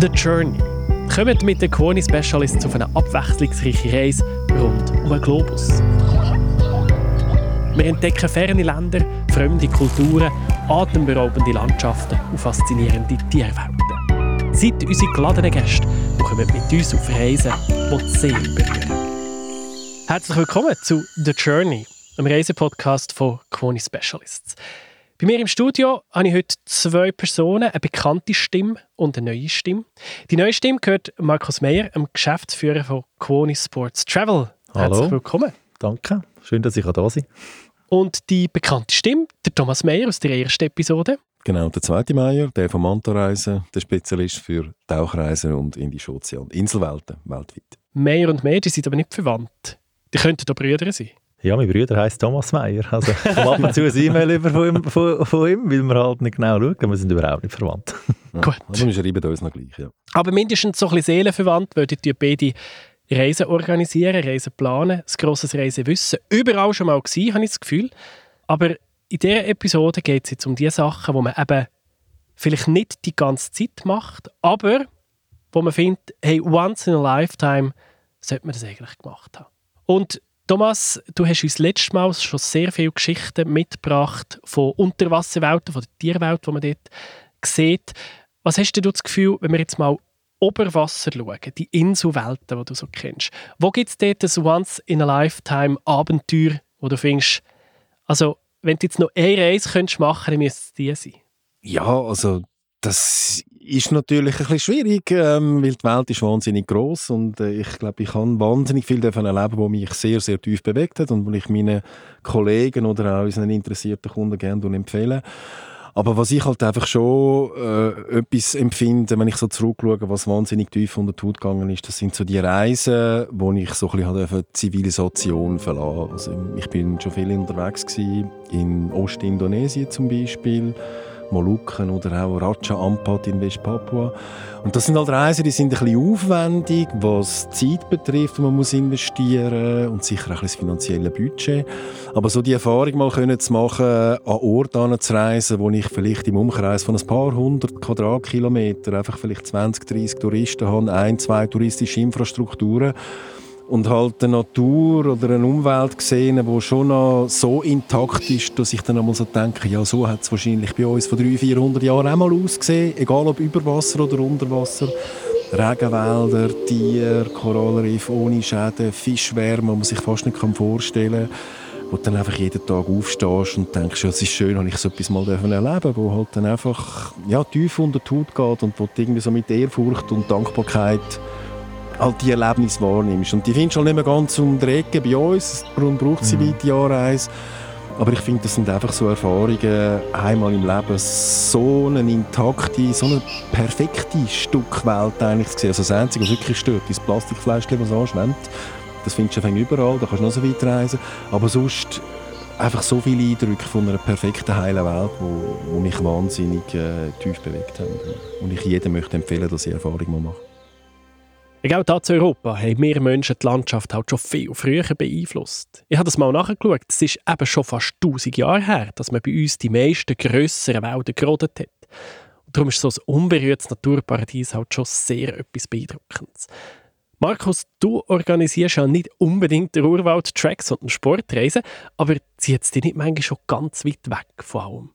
The Journey. Kommt mit den Quoni Specialists auf eine abwechslungsreiche Reise rund um den Globus. Wir entdecken ferne Länder, fremde Kulturen, atemberaubende Landschaften und faszinierende Tierwelten. Seid unsere geladenen Gäste und kommt mit uns auf Reisen, die die Seele berühren. Herzlich willkommen zu The Journey, einem Reisepodcast von Quoni Specialists. Bei mir im Studio habe ich heute zwei Personen, eine bekannte Stimme und eine neue Stimme. Die neue Stimme gehört Markus Meyer, dem Geschäftsführer von Quoni Sports Travel. Hallo. Herzlich willkommen. Danke, schön, dass ich da sein kann. Und die bekannte Stimme, der Thomas Meyer aus der ersten Episode. Genau, der zweite Meier, der von Manta-Reisen, der Spezialist für Tauchreisen und Indische Ozean, Inselwelten weltweit. Meyer und Meyer, die sind aber nicht verwandt. Die könnten doch Brüder sein. Ja, mein Bruder heisst Thomas Meyer. Also ich komme ab und zu ein E-Mail über von ihm, von, von ihm, weil wir halt nicht genau schauen. Wir sind überhaupt nicht verwandt. Ja, Gut. Aber wir schreiben uns noch gleich, ja. Aber mindestens so ein bisschen seelenverwandt würden die beide Reisen organisieren, Reisen planen, ein grosses Reisewissen. Überall schon mal gewesen, habe ich das Gefühl. Aber in dieser Episode geht es jetzt um die Sachen, die man eben vielleicht nicht die ganze Zeit macht, aber wo man findet, hey, once in a lifetime sollte man das eigentlich gemacht haben. Und Thomas, du hast uns letztes Mal schon sehr viele Geschichten mitgebracht von Unterwasserwelten, von der Tierwelt, die man dort sieht. Was hast du das Gefühl, wenn wir jetzt mal Oberwasser schauen, die Inselwelten, die du so kennst, wo gibt es dort ein Once-in-a-Lifetime-Abenteuer, wo du findest, also wenn du jetzt noch eine Reise könntest machen dann müsste es die sein? Ja, also das ist natürlich ein bisschen schwierig, ähm, weil die Welt ist wahnsinnig groß und äh, ich glaube, ich habe wahnsinnig viel davon erleben, was mich sehr, sehr tief bewegt hat und wo ich meinen Kollegen oder auch unseren interessierten Kunden gerne empfehle. Aber was ich halt einfach schon äh, etwas empfinde, wenn ich so zurückschaue, was wahnsinnig tief unter die Haut gegangen ist, das sind so die Reisen, wo ich so ein bisschen die Zivilisation verlassen also Ich bin schon viel unterwegs gewesen, in Ostindonesien zum Beispiel, Molukken oder auch Raja Ampat in Westpapua. Und das sind halt Reisen, die sind ein bisschen aufwendig, was Zeit betrifft, die man muss investieren und sicher auch ein das finanzielle Budget. Aber so die Erfahrung mal können zu machen, an Orte zu reisen, wo ich vielleicht im Umkreis von ein paar hundert Quadratkilometer einfach vielleicht 20, 30 Touristen habe, ein, zwei touristische Infrastrukturen und halt eine Natur oder eine Umwelt gesehen, die schon noch so intakt ist, dass ich dann einmal so denke, ja, so hat es wahrscheinlich bei uns vor 300, 400 Jahren auch mal ausgesehen, egal ob über Wasser oder unter Wasser. Regenwälder, Tiere, Korallenriff ohne Schäden, Fischwärme, die man sich fast nicht vorstellen kann wo du dann einfach jeden Tag aufstehst und denkst, ja, es ist schön, dass ich so etwas mal erleben wo halt dann einfach ja, tief unter die Haut geht und wo du irgendwie so mit Ehrfurcht und Dankbarkeit halt die Erlebnisse wahrnimmst. Und die findest du halt nicht mehr ganz um die Ecke bei uns, darum braucht sie mhm. weite Anreise. Aber ich finde, das sind einfach so Erfahrungen, einmal im Leben so eine intakte, so eine perfekte Stückwelt eigentlich zu sehen. Also das Einzige, was wirklich stört, ist das Plastikfleischchen, das anschwemmt. Das findest du überall, da kannst du noch so weit reisen. Aber sonst einfach so viele Eindrücke von einer perfekten, heilen Welt, wo mich wahnsinnig äh, tief bewegt haben. Und ich jedem möchte empfehlen, dass sie Erfahrung mal macht. Egal da zu Europa haben wir Menschen die Landschaft halt schon viel früher beeinflusst. Ich habe das mal nachgeschaut. Es ist eben schon fast 1000 Jahre her, dass man bei uns die meisten grösseren Wälder gerodet hat. Und darum ist so ein unberührtes Naturparadies halt schon sehr etwas Beeindruckendes. Markus, du organisierst ja nicht unbedingt den Urwald-Track, sondern Sportreisen, aber zieht es dich nicht manchmal schon ganz weit weg von allem?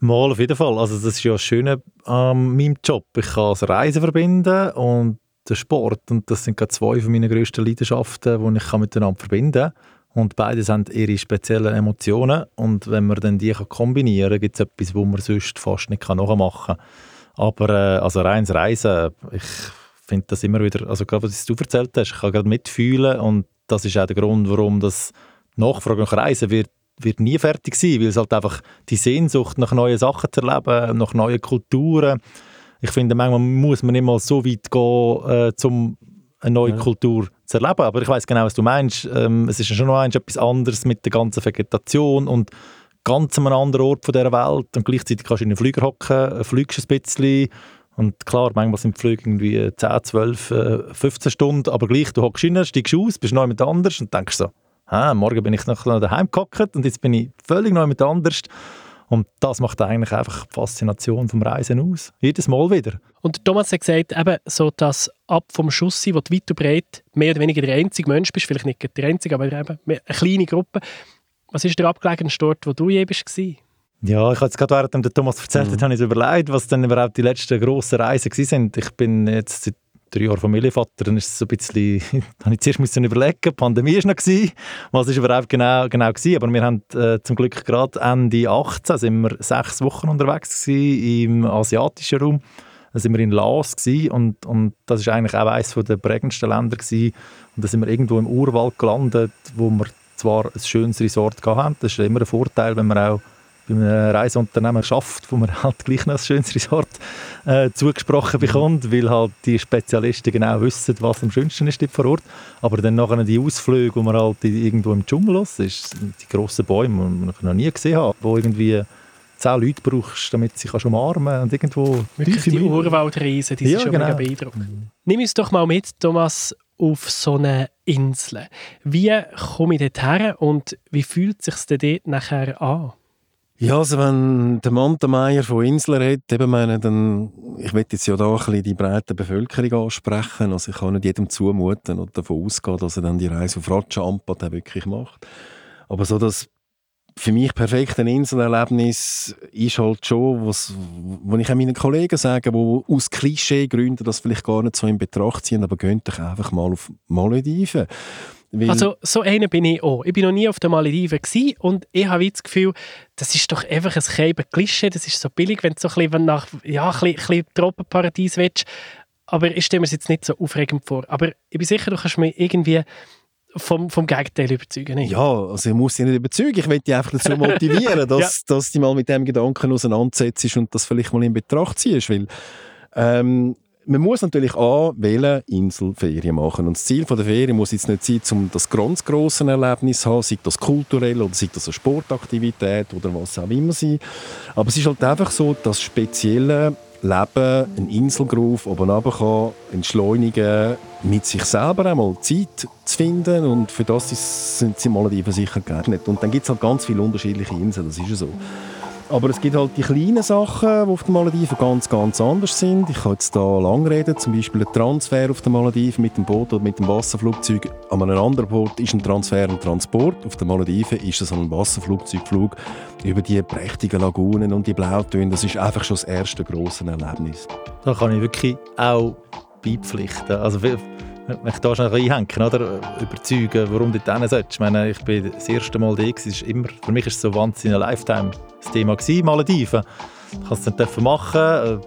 Mal auf jeden Fall. Also das ist ja das Schöne an meinem Job. Ich kann das Reisen verbinden und den Sport. Und das sind gerade zwei von meinen grössten Leidenschaften, die ich miteinander verbinden kann. Und beide haben ihre speziellen Emotionen. Und wenn man dann die kombinieren kann, gibt es etwas, was man sonst fast nicht nachmachen kann. Aber äh, also reines Reisen, ich finde das immer wieder, also gerade was du erzählt hast, ich kann gerade mitfühlen und das ist auch der Grund, warum das Nachfrage nach Reisen wird, wird nie fertig sein, weil es halt einfach die Sehnsucht nach neuen Sachen zu erleben, nach neuen Kulturen, ich finde, manchmal muss man nicht mal so weit gehen, äh, um eine neue ja. Kultur zu erleben. Aber ich weiß genau, was du meinst. Ähm, es ist ja schon noch etwas anderes mit der ganzen Vegetation und ganz an einem anderen Ort von dieser Welt. Und gleichzeitig kannst du in einen Flüger hocken, äh, fliegst ein bisschen. Und klar, manchmal sind die Flüge irgendwie 10, 12, 15 Stunden, aber gleich, du hockst rein, steigst aus, bist noch jemand anders und denkst so, ah, morgen bin ich noch daheim gehockt und jetzt bin ich völlig noch jemand anders. Und das macht eigentlich einfach die Faszination vom Reisen aus. Jedes Mal wieder. Und Thomas hat gesagt, eben so, dass ab vom Schuss, wo du weit und breit mehr oder weniger der einzige Mensch bist, vielleicht nicht der einzige, aber eben eine kleine Gruppe. Was ist der abgelegenste Ort, wo du je bist? Ja, ich habe jetzt gerade während der Thomas erzählt mhm. habe ich überlegt, was dann überhaupt die letzten grossen Reisen waren. Ich bin jetzt seit drei Jahren Familienvater, dann ist es so ein bisschen, habe ich zuerst müssen überlegen, die Pandemie war noch, was ist überhaupt genau, genau gewesen, aber wir haben äh, zum Glück gerade Ende 18 sind wir sechs Wochen unterwegs gewesen, im asiatischen Raum, da sind wir in Laos gewesen, und, und das ist eigentlich auch eines der prägendsten Länder gewesen. und da sind wir irgendwo im Urwald gelandet, wo wir zwar ein schönes Resort hatten, das ist immer ein Vorteil, wenn man auch bei einem Reiseunternehmen schafft, wo man halt gleich noch ein schönes Resort äh, zugesprochen bekommt, weil halt die Spezialisten genau wissen, was am schönsten ist vor Ort. Aber dann nachher die Ausflüge, wo man halt irgendwo im Dschungel ist, ist die grossen Bäume, die ich noch nie gesehen habe, wo irgendwie zehn Leute brauchst, damit sie sich umarmen und irgendwo... Wirklich die Urwaldreise, die ja, sind schon genau. mega beeindruckend. Mhm. Nimm uns doch mal mit, Thomas, auf so eine Insel. Wie komme ich dort her und wie fühlt es sich dort nachher an? Ja, also wenn der Montemeier von Insel redet, eben meine, dann, ich will jetzt ja da ein bisschen die breite Bevölkerung ansprechen, also ich kann nicht jedem zumuten und davon ausgehen, dass er dann die Reise auf Ratschampa wirklich macht. Aber so das für mich perfekte Inselerlebnis ist halt schon, was, was ich auch meinen Kollegen sage, die aus Klischeegründen das vielleicht gar nicht so in Betracht ziehen, aber gehen doch einfach mal auf Malediven. Weil also so einer bin ich auch. Ich bin noch nie auf den Malediven und ich habe das Gefühl, das ist doch einfach ein Scheiben Klischee, das ist so billig, wenn du so ein bisschen nach ja, ein bisschen, ein bisschen Tropenparadies willst. Aber ich stelle mir es jetzt nicht so aufregend vor. Aber ich bin sicher, du kannst mich irgendwie vom, vom Gegenteil überzeugen. Nicht? Ja, also ich muss dich nicht überzeugen. Ich will dich einfach dazu motivieren, dass, ja. dass du mal mit dem Gedanken auseinandersetzt und das vielleicht mal in Betracht ziehst. Weil ähm, man muss natürlich wählen, Inselferien machen. Und das Ziel der Ferien muss jetzt nicht sein, um das ganz grosse Erlebnis zu haben, sei das kulturell oder sei das eine Sportaktivität oder was auch immer sein. Aber es ist halt einfach so, dass spezielle Leben, ein Inselgroove oben runter entschleunigen, mit sich selber einmal Zeit zu finden und für das sind sie Malediven sicher geeignet. Und dann gibt es halt ganz viele unterschiedliche Inseln, das ist ja so. Aber es gibt halt die kleinen Sachen, die auf den Malediven ganz, ganz anders sind. Ich kann jetzt hier lang reden, zum Beispiel ein Transfer auf den Malediven mit dem Boot oder mit dem Wasserflugzeug. An einem anderen Boot ist ein Transfer ein Transport. Auf den Malediven ist es ein Wasserflugzeugflug über die prächtigen Lagunen und die Blautöne. Das ist einfach schon das erste grosse Erlebnis. Da kann ich wirklich auch beipflichten. Also ich da schnell einhängen oder überzeugen, warum du hin solltest. Ich meine, ich bin das erste Mal da, ist immer, für mich war es so wahnsinnig Lifetime das Thema gewesen, Malediven. Du kannst es dann machen, äh,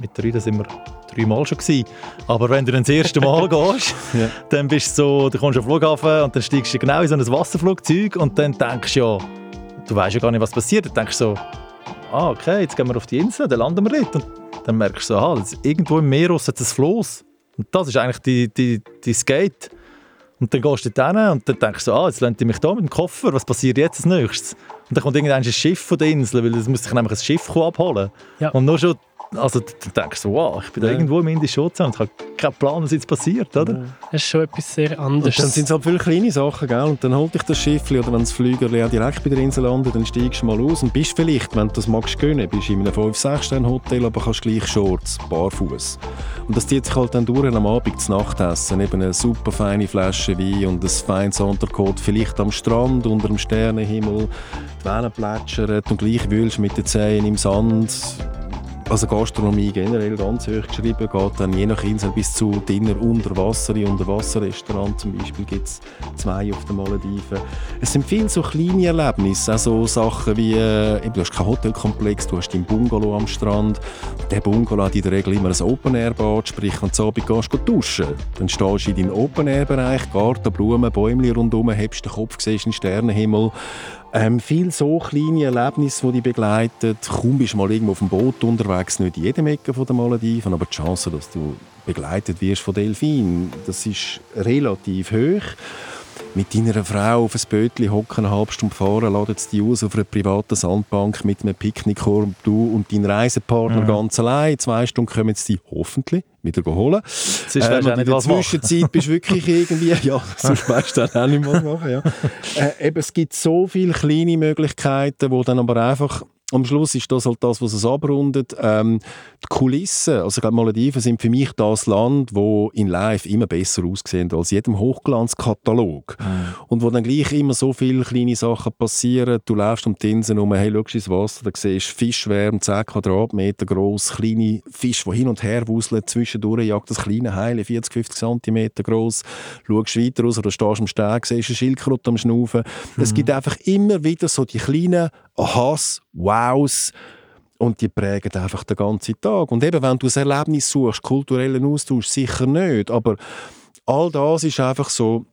mit der Rüde sind wir dreimal schon gewesen. Aber wenn du dann das erste Mal gehst, ja. dann bist du so, du kommst auf den Flughafen und dann steigst du genau in so ein Wasserflugzeug und dann denkst du ja, du weißt ja gar nicht, was passiert. Dann denkst du so, ah, okay, jetzt gehen wir auf die Insel, dann landen wir dort. Und dann merkst du so, ah, irgendwo im Meer ist ein Floß. Und das ist eigentlich die, die, die Skate. Und dann gehst du dort hin und dann denkst du, ah, jetzt lande ich mich da mit dem Koffer, was passiert jetzt als nächstes? Und dann kommt irgendein Schiff von der Insel, weil es muss sich nämlich ein Schiff abholen. Ja. Und nur schon also du denkst wow, ich bin ja. da irgendwo im Indischen Ozean und habe keinen Plan, was jetzt passiert, oder? Ja. Das ist schon etwas sehr anderes. Und dann sind es halt viele kleine Sachen, gell? Und dann holt dich das Schiff oder dann das auch direkt bei der Insel landen, dann steigst du mal aus und bist vielleicht, wenn du das magst gönnen, bist in einem 5-6-Sterne-Hotel, aber kannst gleich Shorts, barfuß. Und das zieht sich halt dann durch am Abend zu Nachtessen, eben eine super feine Flasche Wein und ein feines Unterkot, vielleicht am Strand, unter dem Sternenhimmel, die Wellen plätschern und gleich wühlst mit den Zehen im Sand, also Gastronomie generell ganz hoch geschrieben, geht dann je nach Insel bis zu Dinner unter Wasser. Unterwasserrestaurant zum Beispiel gibt es zwei auf den Malediven. Es sind viele so kleine Erlebnisse, also Sachen wie, äh, du hast keinen Hotelkomplex, du hast deinen Bungalow am Strand. Der Bungalow hat in der Regel immer ein Open-Air-Bad, sprich, wenn du Abend gehst, gehst duschen. Dann stehst du in deinem Open-Air-Bereich, Garten, Blumen, Bäume rundherum, hebst den Kopf, siehst den Sternenhimmel ähm, viel so kleine Erlebnisse, die dich begleiten. Kaum bist du mal irgendwo auf dem Boot unterwegs, nicht in jedem Ecke der Malediven, aber die Chance, dass du begleitet wirst von Delfinen, das ist relativ hoch. Mit deiner Frau auf ein Bötchen hocken, eine halbe Stunde fahren, ladet die aus auf einer privaten Sandbank mit einem Picknickkorb, du und dein Reisepartner mhm. ganz allein. Zwei Stunden kommen sie dich wieder holen. Sonst ähm, in der Zwischenzeit bist du wirklich irgendwie, ja, sonst weißt du dann auch nicht mehr machen. Ja. Äh, eben, es gibt so viele kleine Möglichkeiten, die dann aber einfach am Schluss ist das halt das, was es abrundet. Ähm, die Kulissen, also ich glaube, Malediven sind für mich das Land, wo in Live immer besser aussehen als jedem Hochglanzkatalog. Mhm. Und wo dann gleich immer so viele kleine Sachen passieren. Du läufst um die Inseln um, hey, schau ins Wasser, da siehst du Fischwärme, 10 Quadratmeter groß, kleine Fische, die hin und her wuseln, zwischendurch jagt das kleine Heile, 40, 50 cm groß. Schaust weiter raus oder stehst am Steg, siehst einen Schildkröte am Schnaufen. Mhm. Es gibt einfach immer wieder so die kleinen Aha's, Wows und die prägen einfach den ganzen Tag. Und eben, wenn du ein Erlebnis suchst, kulturellen Austausch sicher nicht, aber all das ist einfach so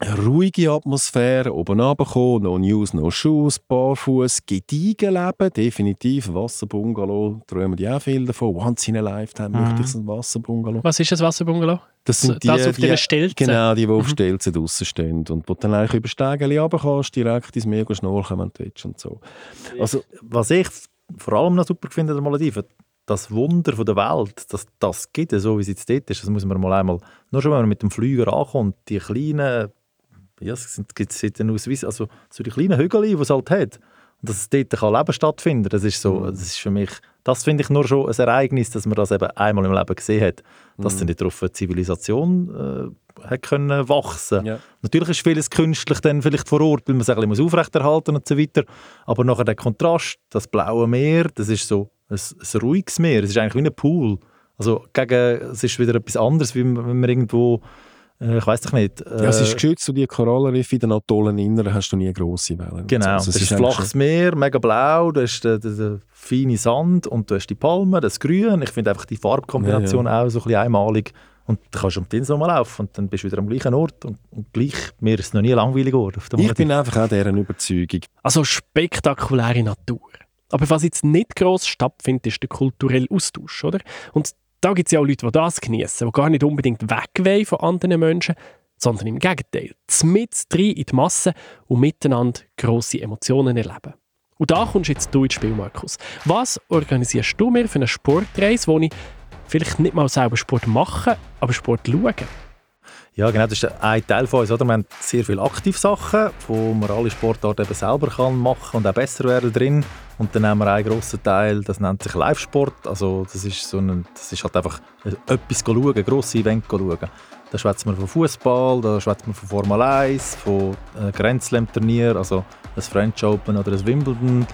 ruhige Atmosphäre, oben runterkommen, no News, no Shoes, barfuß, gediegen leben, definitiv, Wasserbungalow, träumen die auch viel davon, once in a lifetime mhm. möchte ich so ein Wasserbungalow. Was ist ein Wasserbungalow? Das sind die, das auf die, Stelze? Genau, die, die auf mhm. Stelzen draussen stehen und wo du dann eigentlich über Stege runter kannst, direkt ins Meer schnorcheln, wenn du willst und so. Also, was ich vor allem noch super finde an Malediven, das Wunder von der Welt, dass das gibt, so wie es jetzt dort ist, das muss man mal einmal, nur schon wenn man mit dem Flüger ankommt, die kleinen, ja, es gibt es also so die kleinen Hügel, die es halt hat, und dass es dort kann Leben stattfinden das ist so, mhm. das ist für mich, das finde ich nur schon ein Ereignis, dass man das eben einmal im Leben gesehen hat, dass mhm. dann darauf eine Zivilisation äh, hat können wachsen. Ja. Natürlich ist vieles künstlich dann vielleicht vor Ort, weil man es ein bisschen aufrechterhalten und so weiter, aber nachher der Kontrast, das blaue Meer, das ist so ein, ein ruhiges Meer, es ist eigentlich wie ein Pool. Also gegen, es ist wieder etwas anderes, wie wenn man irgendwo ich weiß doch nicht. Äh, ja, es ist geschützt und die Korallenriffe in den Atollen inneren hast du nie grosse Wellen. Genau, also, es ist ein flaches Meer, mega blau, du hast den, den, den feinen Sand und du hast die Palmen, das Grün. Ich finde einfach die Farbkombination ja, ja. auch so ein bisschen einmalig. Und dann kannst du um die Insel laufen und dann bist du wieder am gleichen Ort. Und, und gleich, mir ist es noch nie. Auf der ich bin einfach auch deren Überzeugung. Also spektakuläre Natur. Aber was jetzt nicht gross stattfindet, ist der kulturelle Austausch, oder? Und da gibt es ja auch Leute, die das genießen, die gar nicht unbedingt weg von anderen Menschen, sondern im Gegenteil, mit rein in die Masse und miteinander grosse Emotionen erleben. Und da kommst jetzt du ins Spiel, Markus. Was organisierst du mir für eine Sportreise, wo ich vielleicht nicht mal selber Sport mache, aber Sport schaue? Ja, genau, das ist ein Teil von uns. Oder? Wir haben sehr viele Aktivsachen, wo man alle Sportarten eben selber kann machen und auch besser werden drin. Und dann haben wir einen grossen Teil, das nennt sich Live-Sport. Also das ist, so ein, das ist halt einfach etwas schauen, ein grosses Event schauen. Da schwätzen wir von Fußball, da schwätzen wir von Formel 1, von äh, Grand Slam-Turnier, also ein French Open oder ein Wimbledon.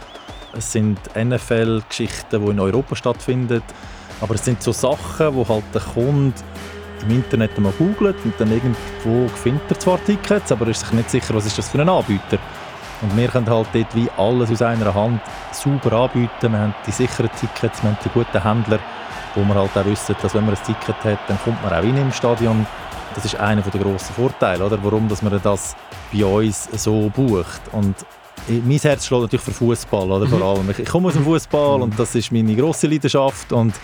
Es sind NFL-Geschichten, die in Europa stattfinden. Aber es sind so Sachen, wo halt der Kunde im Internet mal googelt und dann irgendwo findet er zwar Tickets, aber ist sich nicht sicher, was ist das für ein Anbieter. Und wir können halt dort wie alles aus einer Hand super anbieten. Wir haben die sicheren Tickets, wir haben die guten Händler, wo wir halt auch wissen, dass wenn man ein Ticket hat, dann kommt man auch rein im Stadion. Das ist einer der grossen Vorteile, oder? warum dass man das bei uns so bucht. Und mein Herz schlägt natürlich für Fußball, oder? Vor allem. Ich komme aus dem Fußball und das ist meine grosse Leidenschaft und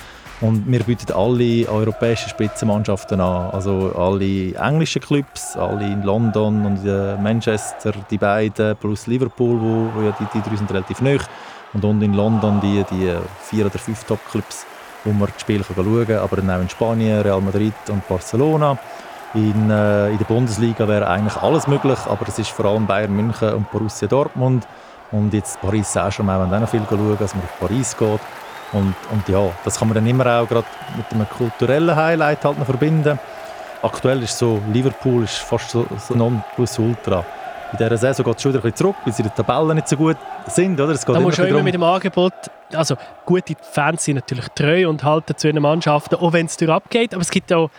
und wir bieten alle europäischen Spitzenmannschaften an. Also alle englischen Clubs, alle in London und in Manchester, die beiden, plus Liverpool, wo, wo ja die, die drei sind relativ neu. Und unten in London die, die vier oder fünf Top-Clubs, wo man die Spiele schauen kann. Aber dann auch in Spanien, Real Madrid und Barcelona. In, äh, in der Bundesliga wäre eigentlich alles möglich, aber es ist vor allem Bayern München und Borussia Dortmund. Und jetzt Paris Saint-Germain, wenn auch noch viel schauen, dass man auf Paris geht. Und, und ja, das kann man dann immer auch gerade mit einem kulturellen Highlight halt noch verbinden. Aktuell ist so, Liverpool ist fast so, so non-plus-ultra. In dieser Saison geht es schon wieder ein bisschen zurück, weil sie in der Tabelle nicht so gut sind. Oder? Es geht da musst du immer mit dem Angebot, also gute Fans sind natürlich treu und halten zu ihren Mannschaften, auch wenn es durch abgeht, aber es gibt auch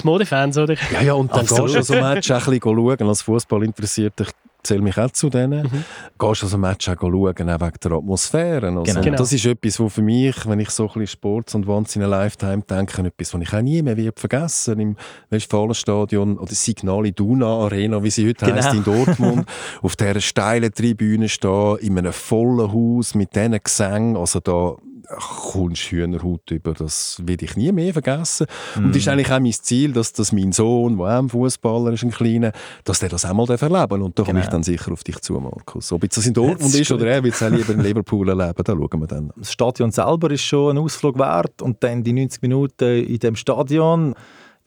die Modefans, oder? Ja, ja, und dann Absolut. gehst du so Match ein bisschen schauen, als Fußball interessiert dich zähle mich auch zu denen. Mhm. Gehst also Match auch schauen, auch wegen der Atmosphäre. Also. Genau. Und das ist etwas, was für mich, wenn ich so ein bisschen Sports und Once in a Lifetime denke, etwas, was ich auch nie mehr wird vergessen im Westfalenstadion oder Signal Iduna Arena, wie sie heute genau. heisst, in Dortmund, auf dieser steilen Tribüne stehen, in einem vollen Haus mit diesen Gesängen, also da kommst Hühnerhaut über. Das werde ich nie mehr vergessen. Mm. Und das ist eigentlich auch mein Ziel, dass, dass mein Sohn, der auch ein Fußballer ist, ein kleiner, dass der das auch mal erleben. Und da komme genau. ich dann sicher auf dich zu, Markus. Ob jetzt das in Dortmund ist oder er will es auch lieber in Liverpool erleben, da schauen wir dann. Das Stadion selber ist schon ein Ausflug wert und dann die 90 Minuten in dem Stadion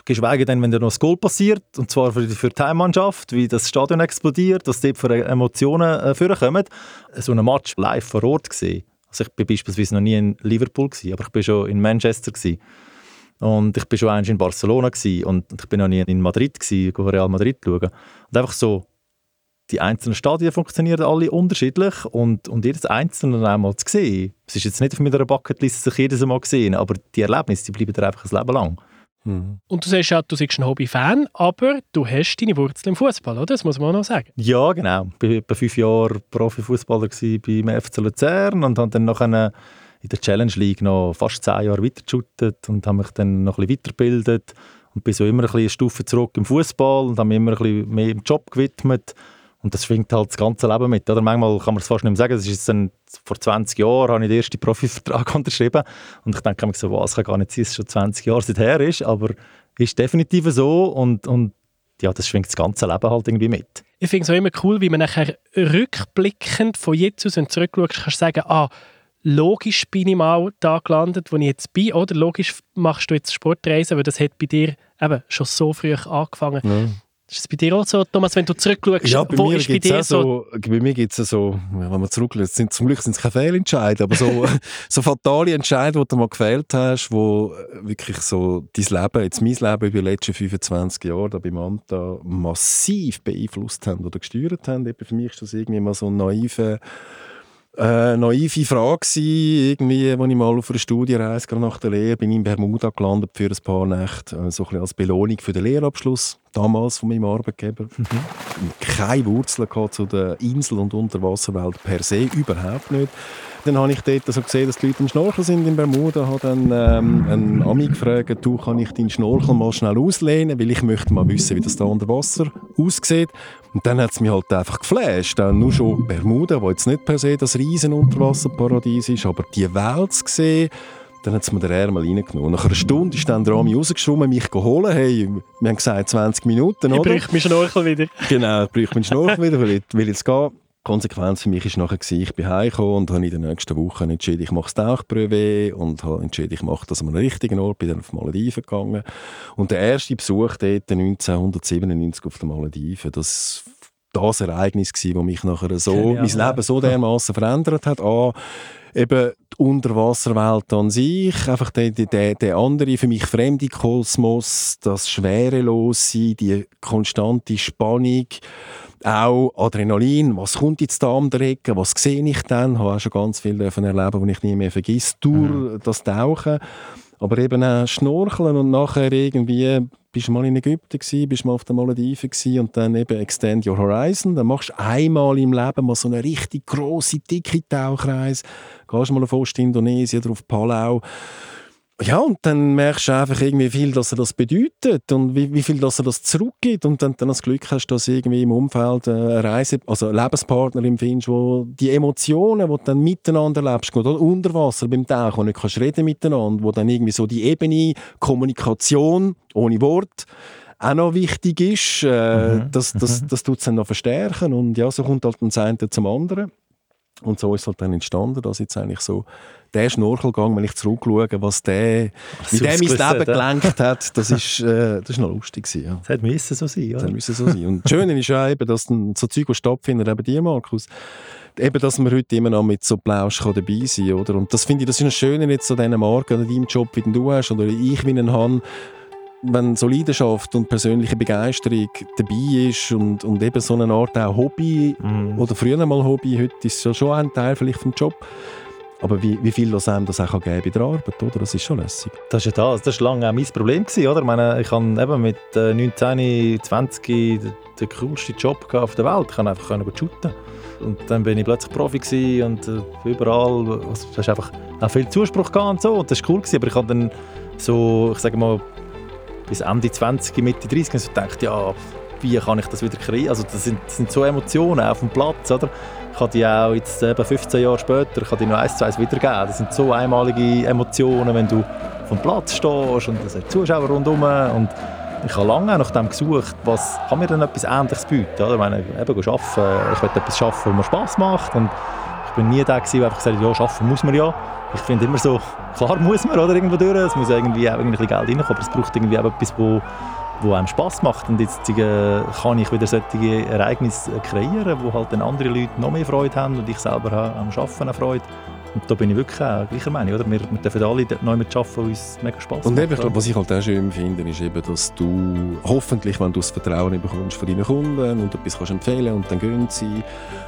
geschweige denn, wenn da noch ein Goal passiert, und zwar für, für die Heimmannschaft, wie das Stadion explodiert, was dort für Emotionen äh, vorkommen. So einen Match live vor Ort gesehen. Also ich bin beispielsweise noch nie in Liverpool gewesen, aber ich bin schon in Manchester gewesen. Und ich bin schon einmal in Barcelona gewesen, und ich bin noch nie in Madrid gewesen, Real Madrid schauen. Und einfach so, die einzelnen Stadien funktionieren alle unterschiedlich und, und jedes einzelne einmal zu sehen. Es ist jetzt nicht auf meiner Bucketlist, sich jedes Mal gesehen, aber die Erlebnisse, die bleiben dir einfach ein Leben lang. Mhm. Und du sagst ja, du bist ein Hobby-Fan, aber du hast deine Wurzeln im Fußball, oder? Das muss man auch noch sagen. Ja, genau. Ich war etwa fünf Jahre Profifußballer beim FC Luzern und habe dann noch eine, in der Challenge League noch fast zehn Jahre weitergeschuttet und habe mich dann noch ein bisschen weitergebildet und bin so immer ein bisschen eine Stufe zurück im Fußball und habe mich immer ein bisschen mehr im Job gewidmet und das schwingt halt das ganze Leben mit. Oder manchmal kann man es fast nicht mehr sagen. Das ist dann, vor 20 Jahren habe ich den ersten Profivertrag unterschrieben. Und ich denke mir so, wow, es kann gar nicht sein, dass es schon 20 Jahre seither ist. Aber ist definitiv so. Und, und ja, das schwingt das ganze Leben halt irgendwie mit. Ich finde es auch immer cool, wie man nachher rückblickend von jetzt aus und zurückschaut, kannst du sagen, ah, logisch bin ich mal da gelandet, wo ich jetzt bin, oder? Logisch machst du jetzt Sportreisen, weil das hat bei dir eben schon so früh angefangen. Ja. Ist es bei dir auch so, Thomas, wenn du zurückschaust? Ja, bei wo mir ist bei dir so, Bei mir gibt es so, wenn man zurückschaut, sind, zum Glück sind es keine Fehlentscheide, aber so, so fatale Entscheidungen, die du mal gefällt hast, wo wirklich so dein Leben, jetzt mein Leben über die letzten 25 Jahre da bei Manta massiv beeinflusst haben oder gesteuert haben. Eben für mich ist das irgendwie mal so ein naiver äh, naive Frage gewesen, irgendwie, als ich mal auf einer Studienreise nach der Lehre bin in Bermuda gelandet für ein paar Nächte, äh, so ein als Belohnung für den Lehrabschluss damals von meinem Arbeitgeber. Mhm. Keine Wurzeln zu der Insel- und Unterwasserwelt per se, überhaupt nicht. Dann habe ich dort also gesehen, dass die Leute im Schnorcheln sind in Bermuda. habe dann ähm, einen Ami gefragt, du, kann ich deinen Schnorchel mal schnell auslehnen, weil ich möchte mal wissen, wie das da unter Wasser aussieht. Und dann hat es mich halt einfach geflasht. Dann nur schon Bermuda, wo jetzt nicht per se das riesen Unterwasserparadies ist, aber die Welt zu sehen, dann hat es mir den Ärmel reingenommen. Nach einer Stunde ist dann der Ami rausgeschwommen, mich geholt. Hey, wir haben gesagt 20 Minuten, oder? Ich bräuchte meinen Schnorchel wieder. Genau, ich bräuchte meinen Schnorchel wieder, weil ich, weil jetzt gehe. Konsequenz für mich war nachher, ich bin heimgekommen und habe in den nächsten Wochen entschieden, ich mache das Tauchprüfe und habe entschieden, ich mache das an einem richtigen Ort, bin dann auf Malediven gegangen. Und der erste Besuch dort 1997 auf den Malediven, das das Ereignis gewesen, das mich nachher so, Genial, mein Leben so dermaßen verändert hat. A, eben die Unterwasserwelt an sich, einfach der, der, der andere, für mich fremde Kosmos, das Schwerelose, die konstante Spannung, auch Adrenalin, was kommt jetzt da der Ecke, was sehe ich dann, ich habe auch schon ganz viel davon erleben, was ich nie mehr vergesse, durch mhm. das Tauchen, aber eben auch Schnorcheln und nachher irgendwie bist du mal in Ägypten gewesen, bist mal auf den Malediven und dann eben Extend Your Horizon, dann machst du einmal im Leben mal so eine richtig große dicke Tauchreise, gehst mal auf Ostindonesien oder auf Palau ja, und dann merkst du einfach irgendwie, wie viel dass er das bedeutet und wie, wie viel dass er das zurückgibt und dann, dann das Glück hast, dass irgendwie im Umfeld äh, eine Reise, also eine Lebenspartnerin findest, wo die Emotionen, die du dann miteinander lebst, oder unter Wasser beim Tauchen, wo du nicht kannst reden miteinander, wo dann irgendwie so die Ebene Kommunikation ohne Wort auch noch wichtig ist, äh, mhm. das, das, mhm. das tut es dann noch verstärken und ja, so kommt halt das eine zum anderen. Und so ist es halt dann entstanden, dass jetzt eigentlich so der Schnorchelgang, wenn ich zurückschaue, was der, wie der mein Leben gelenkt hat, das ist, äh, das ist noch lustig gewesen, ja. Das müssen so sein, ja. Das so sein. Und das Schöne ist ja eben, dass so Zeug, die stattfinden, eben dir, Markus, eben, dass man heute immer noch mit so Plausch dabei sein kann, oder? Und das finde ich, das ist ein Schöne jetzt an diesen Marken oder deinem Job, wie du hast, oder ich wie einen habe, wenn so Leidenschaft und persönliche Begeisterung dabei ist und, und eben so eine Art auch Hobby mm. oder früher mal Hobby, heute ist es ja schon ein Teil vielleicht vom Job, aber wie, wie viel das einem das auch geben bei der Arbeit, oder? Das ist schon lässig. Das ist ja das. Das war lange auch mein Problem, gewesen, oder? Ich meine, ich habe eben mit 19, äh, 20 den, den coolsten Job auf der Welt. Ich konnte einfach shooten. Und dann bin ich plötzlich Profi und äh, überall, es hast einfach auch viel Zuspruch gehabt und so. Und das war cool, gewesen, aber ich habe dann so, ich sage mal, bis Ende 20, Mitte 30 so gedacht, ja, wie kann ich das wieder kreieren? Also das sind, das sind so Emotionen auf dem Platz, oder? Ich kann die auch jetzt eben 15 Jahre später, kann die noch eins zu eins wiedergeben. Das sind so einmalige Emotionen, wenn du vom Platz stehst und es sind Zuschauer rundherum und ich habe lange nach dem gesucht, was kann mir denn etwas Ähnliches bieten. Oder? Ich meine, eben arbeiten, ich will etwas schaffen, was mir Spass macht und ich bin nie der der einfach gesagt hat, ja, schaffen muss man ja. Ich finde immer so, klar muss man oder irgendwo durch, es muss irgendwie auch ein Geld reinkommen, aber es braucht irgendwie auch etwas, wo wo einem Spaß macht und jetzt äh, kann ich wieder solche Ereignisse kreieren, wo halt dann andere Leute noch mehr Freude haben und ich selber habe am Arbeiten auch Freude. Und da bin ich wirklich auch gleicher Meinung. Oder? Wir, wir dürfen alle neu mit arbeiten, uns mega Spaß Und eben, ich glaube, was ich halt auch schön finde, ist eben, dass du hoffentlich, wenn du das Vertrauen bekommst von deinen Kunden und etwas kannst empfehlen und dann gehen sie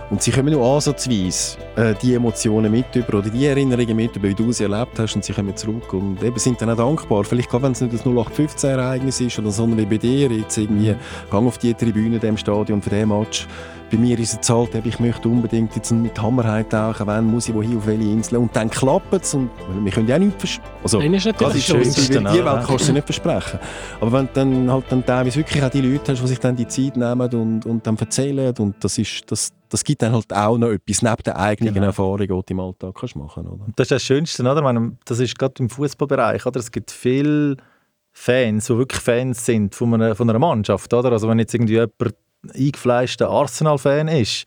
und sie kommen nur ansatzweise äh, die Emotionen mit über oder die Erinnerungen mit über, wie du sie erlebt hast und sie kommen zurück und eben sind dann auch dankbar. Vielleicht gerade, wenn es nicht das 0815-Ereignis ist oder sondern wie bei dir, jetzt irgendwie, gang auf die Tribüne in dem Stadion für den Match bei mir ist es halt, ich möchte unbedingt jetzt mit Hammerheit tauchen, wenn muss ich wohin auf welche Insel und dann klappt es und wir können ja auch nichts versprechen. Also, das ist natürlich schön, die Welt kannst du nicht versprechen. Aber wenn du dann halt dann teilweise wirklich auch die Leute hast, die sich dann die Zeit nehmen und, und dann erzählen und das ist, das, das gibt dann halt auch noch etwas neben der eigenen genau. Erfahrung, die du im Alltag kannst machen kannst. Das ist das Schönste, oder? Das ist gerade im Fußballbereich, oder? Es gibt viele Fans, die wirklich Fans sind von einer, von einer Mannschaft, oder? Also wenn jetzt irgendwie jemand eingefleischter Arsenal-Fan ist,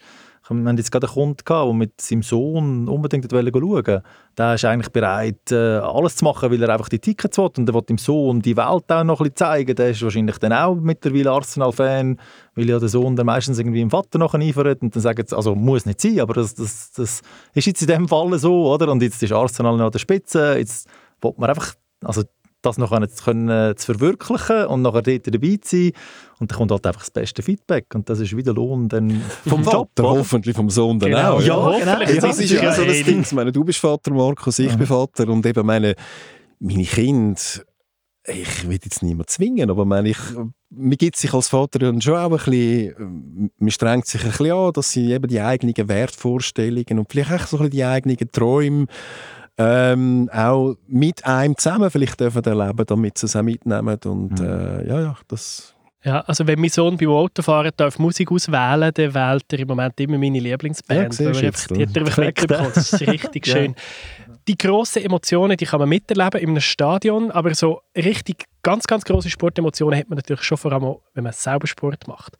wir hatten jetzt gerade einen Kunden, der mit seinem Sohn unbedingt schauen wollte. Der ist eigentlich bereit, äh, alles zu machen, weil er einfach die Tickets will. Und er will dem Sohn die Welt auch noch ein bisschen zeigen. Der ist wahrscheinlich dann auch mittlerweile Arsenal-Fan, weil ja der Sohn dann meistens irgendwie im Vater noch einfährt. Und dann sagen sie, also muss nicht sein, aber das, das, das ist jetzt in dem Fall so, oder? Und jetzt ist Arsenal noch an der Spitze. Jetzt will man einfach, also das noch können, zu verwirklichen und nachher dort dabei zu sein. Und dann kommt halt einfach das beste Feedback. Und das ist wieder Lohn dann vom Job. Vater, hoffentlich vom Sohn dann genau. auch. Ja, ja, genau. das ist ja so das Ding. Ich meine, du bist Vater, Markus, ich ja. bin Vater. Und eben meine, meine Kinder, ich will jetzt niemand zwingen, aber meine, ich, mir gibt sich als Vater dann schon auch ein bisschen, man strengt sich ein bisschen an, dass sie eben die eigenen Wertvorstellungen und vielleicht auch so ein bisschen die eigenen Träume ähm, auch mit einem zusammen vielleicht dürfen erleben, damit sie es auch mitnehmen und mhm. äh, ja, ja, das... Ja, also wenn mein Sohn beim Autofahren darf Musik auswählen, dann wählt er im Moment immer meine Lieblingsband, ja, weil er einfach, die hat er mitbekommen. Das ist richtig schön. Ja. Die grossen Emotionen, die kann man miterleben in einem Stadion, aber so richtig ganz, ganz grosse Sportemotionen hat man natürlich schon vor allem, wenn man selber Sport macht.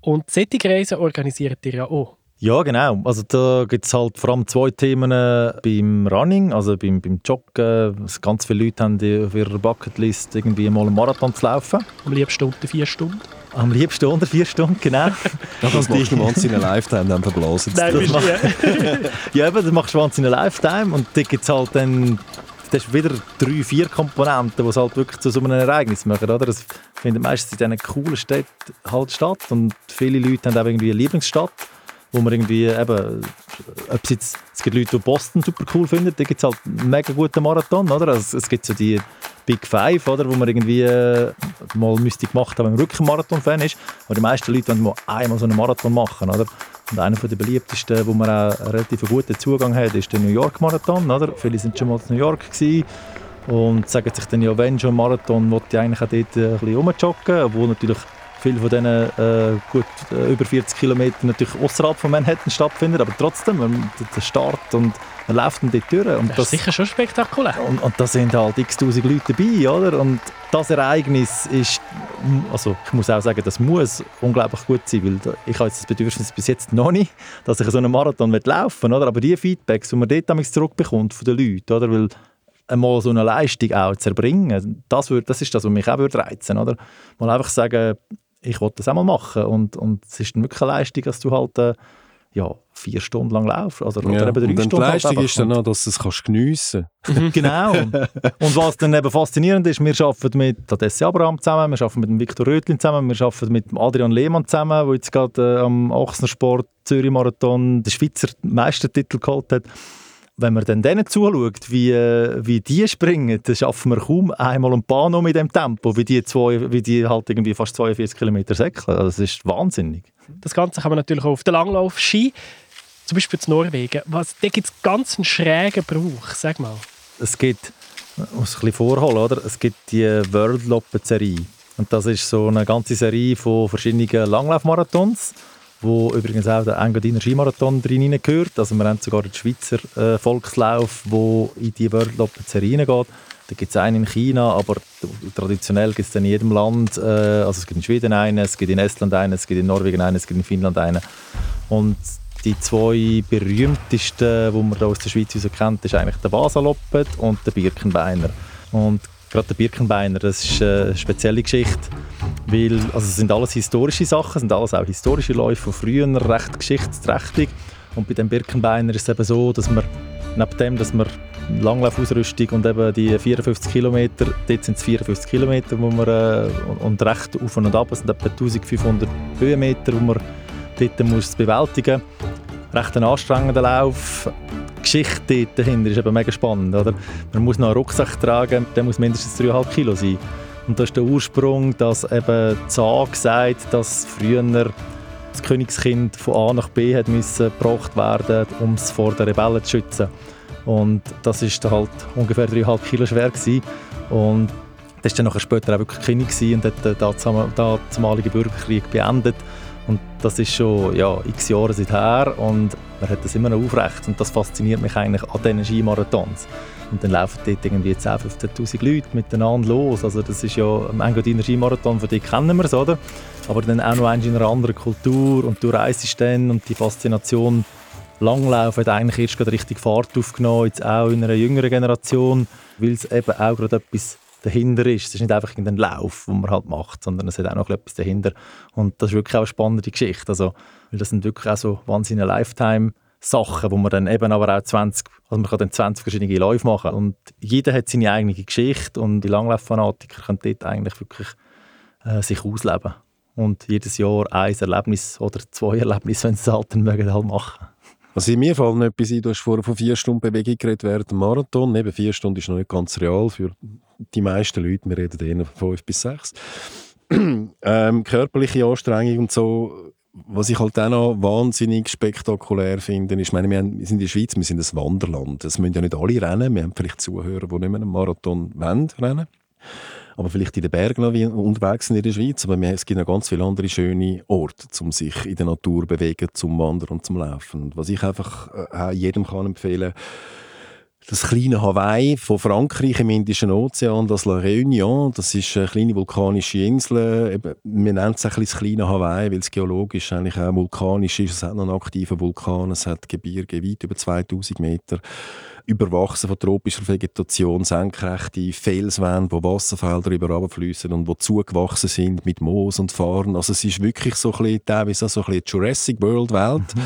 Und solche Reisen organisiert ihr ja auch. Ja, genau. Also da gibt es halt vor allem zwei Themen äh, beim Running, also beim, beim Joggen. Ganz viele Leute haben auf ihrer Bucketlist irgendwie mal einen Marathon zu laufen. Am liebsten unter vier Stunden. Am liebsten unter vier Stunden, genau. das machst du once in a Lifetime, dann verblasen Nein, das mach, ja, eben, das machst du once in a Lifetime und da gibt es halt dann das ist wieder drei, vier Komponenten, die es halt wirklich zu so einem Ereignis machen. Oder? Das findet meistens in diesen coolen Städten halt statt und viele Leute haben auch irgendwie eine Lieblingsstadt wo man irgendwie eben, ob es jetzt, es gibt Leute, die Boston super cool finden, da gibt es halt einen mega guten Marathon, oder? Also es gibt so die Big Five, oder, wo man irgendwie äh, mal müsste gemacht haben, wenn man wirklich Marathon-Fan ist, aber die meisten Leute wollen mal einmal so einen Marathon machen, oder? Und einer der beliebtesten, wo man auch einen relativ guten Zugang hat, ist der New York Marathon, oder? Viele sind schon mal in New York gewesen und sagen sich dann ja, wenn schon ein Marathon, wollte ich eigentlich auch dort ein bisschen rumjoggen, obwohl natürlich viele von diesen äh, gut äh, über 40 Kilometern natürlich außerhalb von Manhattan stattfinden, aber trotzdem, ähm, der Start und man läuft dann dort durch. Und das, das ist sicher schon spektakulär. Und, und da sind halt x-tausend Leute dabei, oder? Und das Ereignis ist, also ich muss auch sagen, das muss unglaublich gut sein, weil ich habe jetzt das Bedürfnis bis jetzt noch nicht, dass ich so einen Marathon laufen will, oder? Aber die Feedbacks, die man dort zurückbekommt von den Leuten, oder? Weil einmal so eine Leistung auch zu erbringen, das, würde, das ist das, was mich auch reizen würde. Mal einfach sagen, ich wollte das auch mal machen. Und, und es ist dann wirklich eine Leistung, dass du halt äh, ja, vier Stunden lang laufst. Also, oder ja, eben drei und Stunden. Die Leistung halt ist dann auch, dass du es kannst geniessen kannst. genau. und was dann eben faszinierend ist, wir arbeiten mit Tadesse Abraham zusammen, wir arbeiten mit dem Viktor Rötlin zusammen, wir arbeiten mit Adrian Lehmann zusammen, der jetzt gerade äh, am Ochsnersport Zürich Marathon den Schweizer Meistertitel geholt hat wenn man dann denen zuschaut, wie, wie die springen, dann schaffen wir kaum einmal ein paar noch mit dem Tempo, wie die, zwei, wie die halt irgendwie fast 42 Kilometer säckeln. Also das ist wahnsinnig. Das Ganze kann man natürlich auch auf der Langlauf-Ski, zum Beispiel in Norwegen. Was, da gibt es ganz einen schrägen Brauch, sag mal. Es gibt, ich muss ein bisschen vorholen, oder? es gibt die World Loppet-Serie. Und das ist so eine ganze Serie von verschiedenen Langlaufmarathons, wo übrigens auch der Engadiner Skimarathon drin gehört. Also wir haben sogar den Schweizer äh, Volkslauf, der in die World Serie reingeht. Da gibt es einen in China, aber traditionell gibt es in jedem Land, äh, also es gibt in Schweden einen, es gibt in Estland einen, es gibt in Norwegen einen, es gibt in Finnland einen. Und die zwei berühmtesten, die man aus der Schweiz kennt, ist eigentlich der Vasaloppet und der Birkenbeiner. Und gerade der Birkenbeiner, das ist eine spezielle Geschichte, weil also es sind alles historische Sachen, sind alles auch historische Läufe von früher, recht geschichtsträchtig. Und bei dem Birkenbeiner ist es eben so, dass man neben dem, dass man Langlaufausrüstung und eben die 54 Kilometer, dort sind es 54 Kilometer, wo man, äh, und recht auf und ab, es sind etwa 1500 Höhenmeter, wo man dort muss bewältigen muss. Recht ein anstrengender Lauf. Geschichte dahinter ist eben mega spannend. Oder? Man muss noch einen Rucksack tragen, der muss mindestens 3,5 Kilo sein. Und das ist der Ursprung, dass eben Zag sagt, dass früher das Königskind von A nach B hat müssen gebracht werden, um es vor den Rebellen zu schützen. Und das ist halt ungefähr 3,5 Kilo schwer gewesen. Und das war dann später auch wirklich König und hat den damaligen Bürgerkrieg beendet. Und das ist schon ja, x Jahre seither und man hat das immer noch aufrecht. Und das fasziniert mich eigentlich an diesen Skimarathons. Und dann laufen dort irgendwie 10'000, 15'000 Leute miteinander los. Also das ist ja ein Engadiner Skimarathon, von dem kennen wir es, oder? Aber dann auch noch in einer anderen Kultur und du reist dann und die Faszination Langlauf hat eigentlich erst gerade richtig Fahrt aufgenommen, jetzt auch in einer jüngeren Generation, weil es eben auch gerade etwas dahinter ist. Es ist nicht einfach irgendein Lauf, den man halt macht, sondern es hat auch noch etwas dahinter. Und das ist wirklich auch eine spannende Geschichte. Also, weil das sind wirklich auch so wahnsinnige Lifetime-Sachen, wo man dann eben aber auch 20, also man kann dann 20 verschiedene Läufe machen. Und jeder hat seine eigene Geschichte und die Langlauffanatiker können dort eigentlich wirklich äh, sich ausleben. Und jedes Jahr ein Erlebnis oder zwei Erlebnisse, wenn sie es halt dann mögen, halt machen. Also in mir fällt etwas ein, du hast vorher von vier Stunden Bewegung geredet während dem Marathon. Eben vier Stunden ist noch nicht ganz real für die meisten Leute. Wir reden eher von fünf bis sechs. ähm, körperliche Anstrengung und so, was ich halt auch noch wahnsinnig spektakulär finde, ist, ich meine, wir, sind in der Schweiz, wir sind ein Wanderland. Es müssen ja nicht alle rennen. Wir haben vielleicht Zuhörer, die nicht mehr einen Marathon wollen, rennen aber vielleicht in den Bergen noch unterwegs sind in der Schweiz. Aber es gibt noch ganz viele andere schöne Orte, um sich in der Natur zu bewegen, zum Wandern und zum Laufen. Und was ich einfach äh, jedem kann empfehlen das kleine Hawaii von Frankreich im Indischen Ozean, das La Réunion, das ist eine kleine vulkanische Insel. Eben, wir nennen es ein das kleine Hawaii, weil es geologisch eigentlich auch vulkanisch ist. Es hat noch einen aktiven Vulkan, es hat Gebirge weit über 2000 Meter überwachsen von tropischer Vegetation, senkrechte Felswände, wo Wasserfelder über fließen und wo zugewachsen sind mit Moos und Farn. Also es ist wirklich so ein bisschen, teilweise so ein bisschen Jurassic World Welt. Mhm.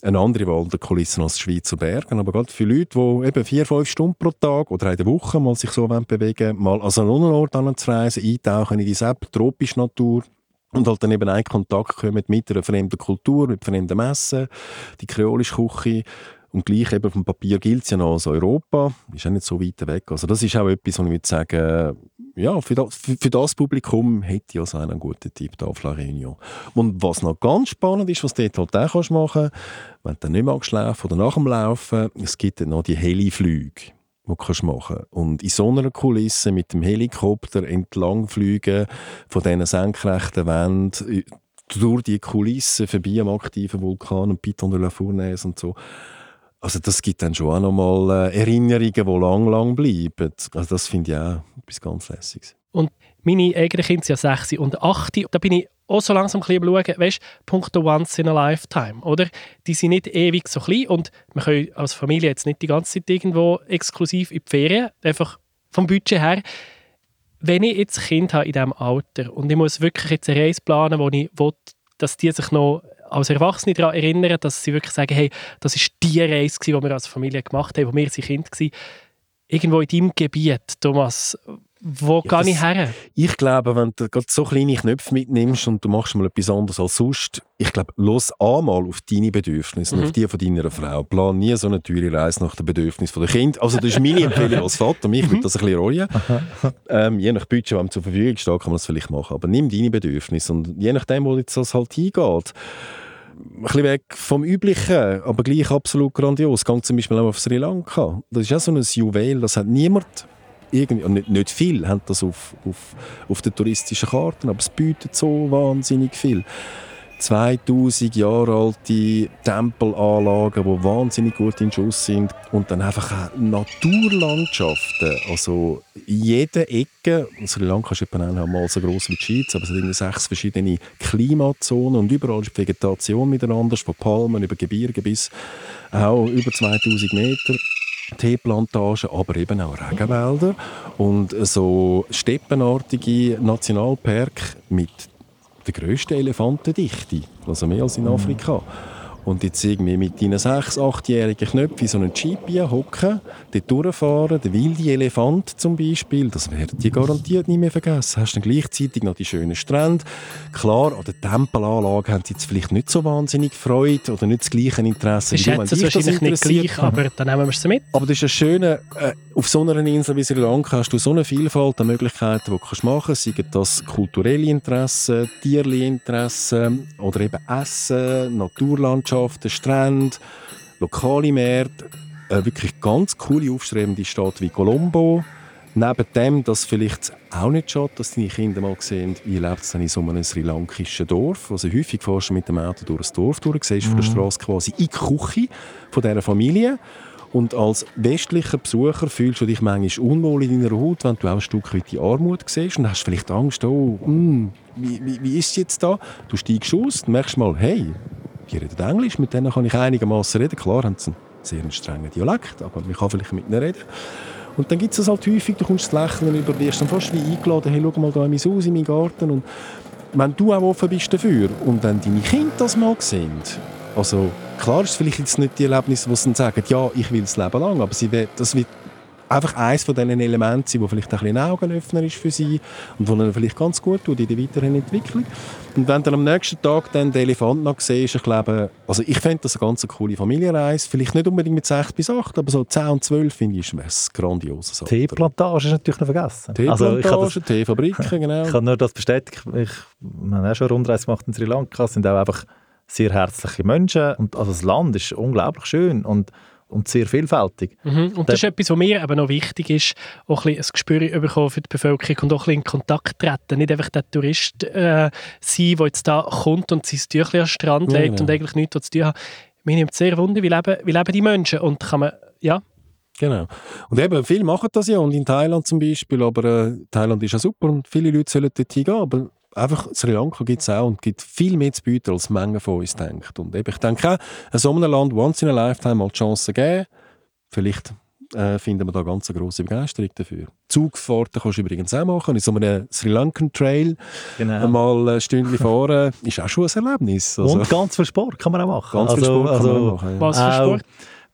Eine andere Walderkulisse als die Schweizer Berge. Aber gerade für Leute, die eben vier, fünf Stunden pro Tag oder in der Woche mal sich so bewegen mal an einen anderen Ort anzureisen, eintauchen in die Sepp, tropische Natur, und halt dann eben einen Kontakt kommen mit einer fremden Kultur, mit fremden Messen, die kreolische Küche, und gleich eben vom Papier gilt es ja noch als Europa, ist ja nicht so weit weg. Also das ist auch etwas, was ich würde sagen, ja, für das, für, für das Publikum hätte ich also einen guten Tipp da auf La Réunion. Und was noch ganz spannend ist, was du dort halt auch kannst machen wenn du nicht magst laufen oder nach dem Laufen, es gibt dann noch die Heliflüge die kannst machen Und in so einer Kulisse mit dem Helikopter entlangfliegen von diesen senkrechten Wänden durch die Kulisse vorbei am aktiven Vulkan und Piton de la Fournaise und so. Also das gibt dann schon auch nochmal äh, Erinnerungen, die lang, lang bleiben. Also das finde ich auch etwas ganz Lässiges. Und meine eigenen Kinder sind ja 6 und 8. Da bin ich auch so langsam ein bisschen schauen, weißt du, Punkto Once in a Lifetime, oder? Die sind nicht ewig so klein und wir können als Familie jetzt nicht die ganze Zeit irgendwo exklusiv in die Ferien, einfach vom Budget her. Wenn ich jetzt ein Kind habe in diesem Alter und ich muss wirklich jetzt eine Reise planen, wo ich will, dass die sich noch als Erwachsene daran erinnern, dass sie wirklich sagen, hey, das ist die Reise, die wir als Familie gemacht haben, wo wir sind Kind waren. Irgendwo in deinem Gebiet, Thomas, wo ja, gehe ich her? Ich glaube, wenn du gerade so kleine Knöpfe mitnimmst und du machst mal etwas anderes als sonst, ich glaube, los einmal auf deine Bedürfnisse mhm. auf die von deiner Frau. Plan nie so eine teure Reise nach den Bedürfnissen der Kind. Also das ist meine Empfehlung als Vater. Mich würde das ein bisschen rollen. Ähm, je nach Budget, was zur Verfügung steht, kann man das vielleicht machen. Aber nimm deine Bedürfnisse und je nachdem, wo jetzt das halt hingeht, ein bisschen weg vom Üblichen, aber gleich absolut grandios. Gang zum Beispiel auch auf Sri Lanka. Das ist auch so ein Juwel, das hat niemand irgendwie, nicht, nicht viel haben das auf, auf, auf den touristischen Karten, aber es bietet so wahnsinnig viel. 2000 Jahre alte Tempelanlagen, die wahnsinnig gut in Schuss sind. Und dann einfach Naturlandschaften. Also in jeder Ecke, Sri Lanka ist etwa mal so gross wie die Schweiz, aber es hat sechs verschiedene Klimazonen und überall ist die Vegetation miteinander, von Palmen über Gebirge bis auch über 2000 Meter. Teeplantagen, aber eben auch Regenwälder und so steppenartige Nationalpark mit der grösste Elefantendichte, also mehr als in mhm. Afrika. Und jetzt irgendwie mit deinen sechs, achtjährigen Knöpfen so einen Jeep hocken, dort durchfahren, der wilde Elefant zum Beispiel, das werden die garantiert nie mehr vergessen. Hast dann gleichzeitig noch die schönen Strände. Klar, an der Tempelanlage haben sie jetzt vielleicht nicht so wahnsinnig Freude oder nicht das gleiche Interesse. Ich schätze es wahrscheinlich nicht gleich, aber dann nehmen wir es mit. Aber das ist das Schöne, äh, auf so einer Insel wie Sri Lanka hast du so eine Vielfalt an Möglichkeiten, die du machen kannst, seien das kulturelle Interessen, tierliche Interessen oder eben Essen, Naturlandschaft, Landschaften, Strände, lokale Märkte, eine wirklich ganz coole, aufstrebende Stadt wie Colombo. Neben dem, dass vielleicht auch nicht schadet, dass deine Kinder mal sehen, wie lebt es in so einem sri lankischen Dorf. Also häufig fährst du mit dem Auto durch das Dorf durch, siehst mhm. von der mhm. Straße quasi in die Küche von dieser Familie. Und als westlicher Besucher fühlst du dich manchmal unwohl in deiner Haut, wenn du auch ein Stück weit die Armut siehst und hast vielleicht Angst, oh, mm, wie, wie, wie ist es jetzt da? Du steigst aus merkst mal, hey, die reden Englisch, mit denen kann ich einigermaßen reden. Klar haben sie einen sehr strengen Dialekt, aber man kann vielleicht mit ihnen reden. Und dann gibt es halt häufig, du kommst das Lächeln über, wirst dann fast wie eingeladen, hey, schau mal da in mein Haus, in meinen Garten. Und wenn du auch offen bist dafür und dann deine Kinder das mal sehen, also klar ist vielleicht jetzt nicht die Erlebnis, wo sie dann sagen, ja, ich will das Leben lang, aber sie, das wird einfach eines von diesen Elementen sein, wo vielleicht ein bisschen ein Augenöffner ist für sie und wo ihnen vielleicht ganz gut tut in der weiteren Entwicklung. Und wenn dann am nächsten Tag dann der Elefant noch siehst, ich glaube, also ich fände das eine ganz coole Familienreise, vielleicht nicht unbedingt mit 6 bis 8, aber so 10 und 12 finde ich, wäre es grandios. Teeplantage ist natürlich noch vergessen. Teeplantage, also Teefabriken, genau. Ich kann nur das bestätigen, ich, wir haben auch schon Rundreise gemacht in Sri Lanka, sind auch einfach sehr herzliche Menschen und also das Land ist unglaublich schön und und sehr vielfältig. Mhm. Und das ist etwas, was mir eben noch wichtig ist, auch ein, ein Gespür bekommen für die Bevölkerung und auch ein in Kontakt treten. Nicht einfach der Tourist äh, sein, der jetzt da kommt und sein Tüchlein am Strand ja, legt genau. und eigentlich nichts zu tun hat. Mir nimmt sehr Wunder, wie leben, wie leben die Menschen und kann man, ja, Genau. Und eben, viele machen das ja, und in Thailand zum Beispiel, aber äh, Thailand ist ja super und viele Leute sollen dort hingehen, aber einfach Sri Lanka gibt es auch und gibt viel mehr zu bieten, als Menge von uns denkt. Und eben, ich denke auch, in so einem Land once in a lifetime mal die Chance geben, vielleicht äh, finden wir da ganz eine grosse Begeisterung dafür. Zugfahrten kannst du übrigens auch machen. In so einem Sri Lankan Trail genau. mal ein Stündchen fahren, ist auch schon ein Erlebnis. Also. Und ganz viel Sport kann man auch machen. Ganz also, viel Sport also, kann man auch machen. Ja. Was für Sport?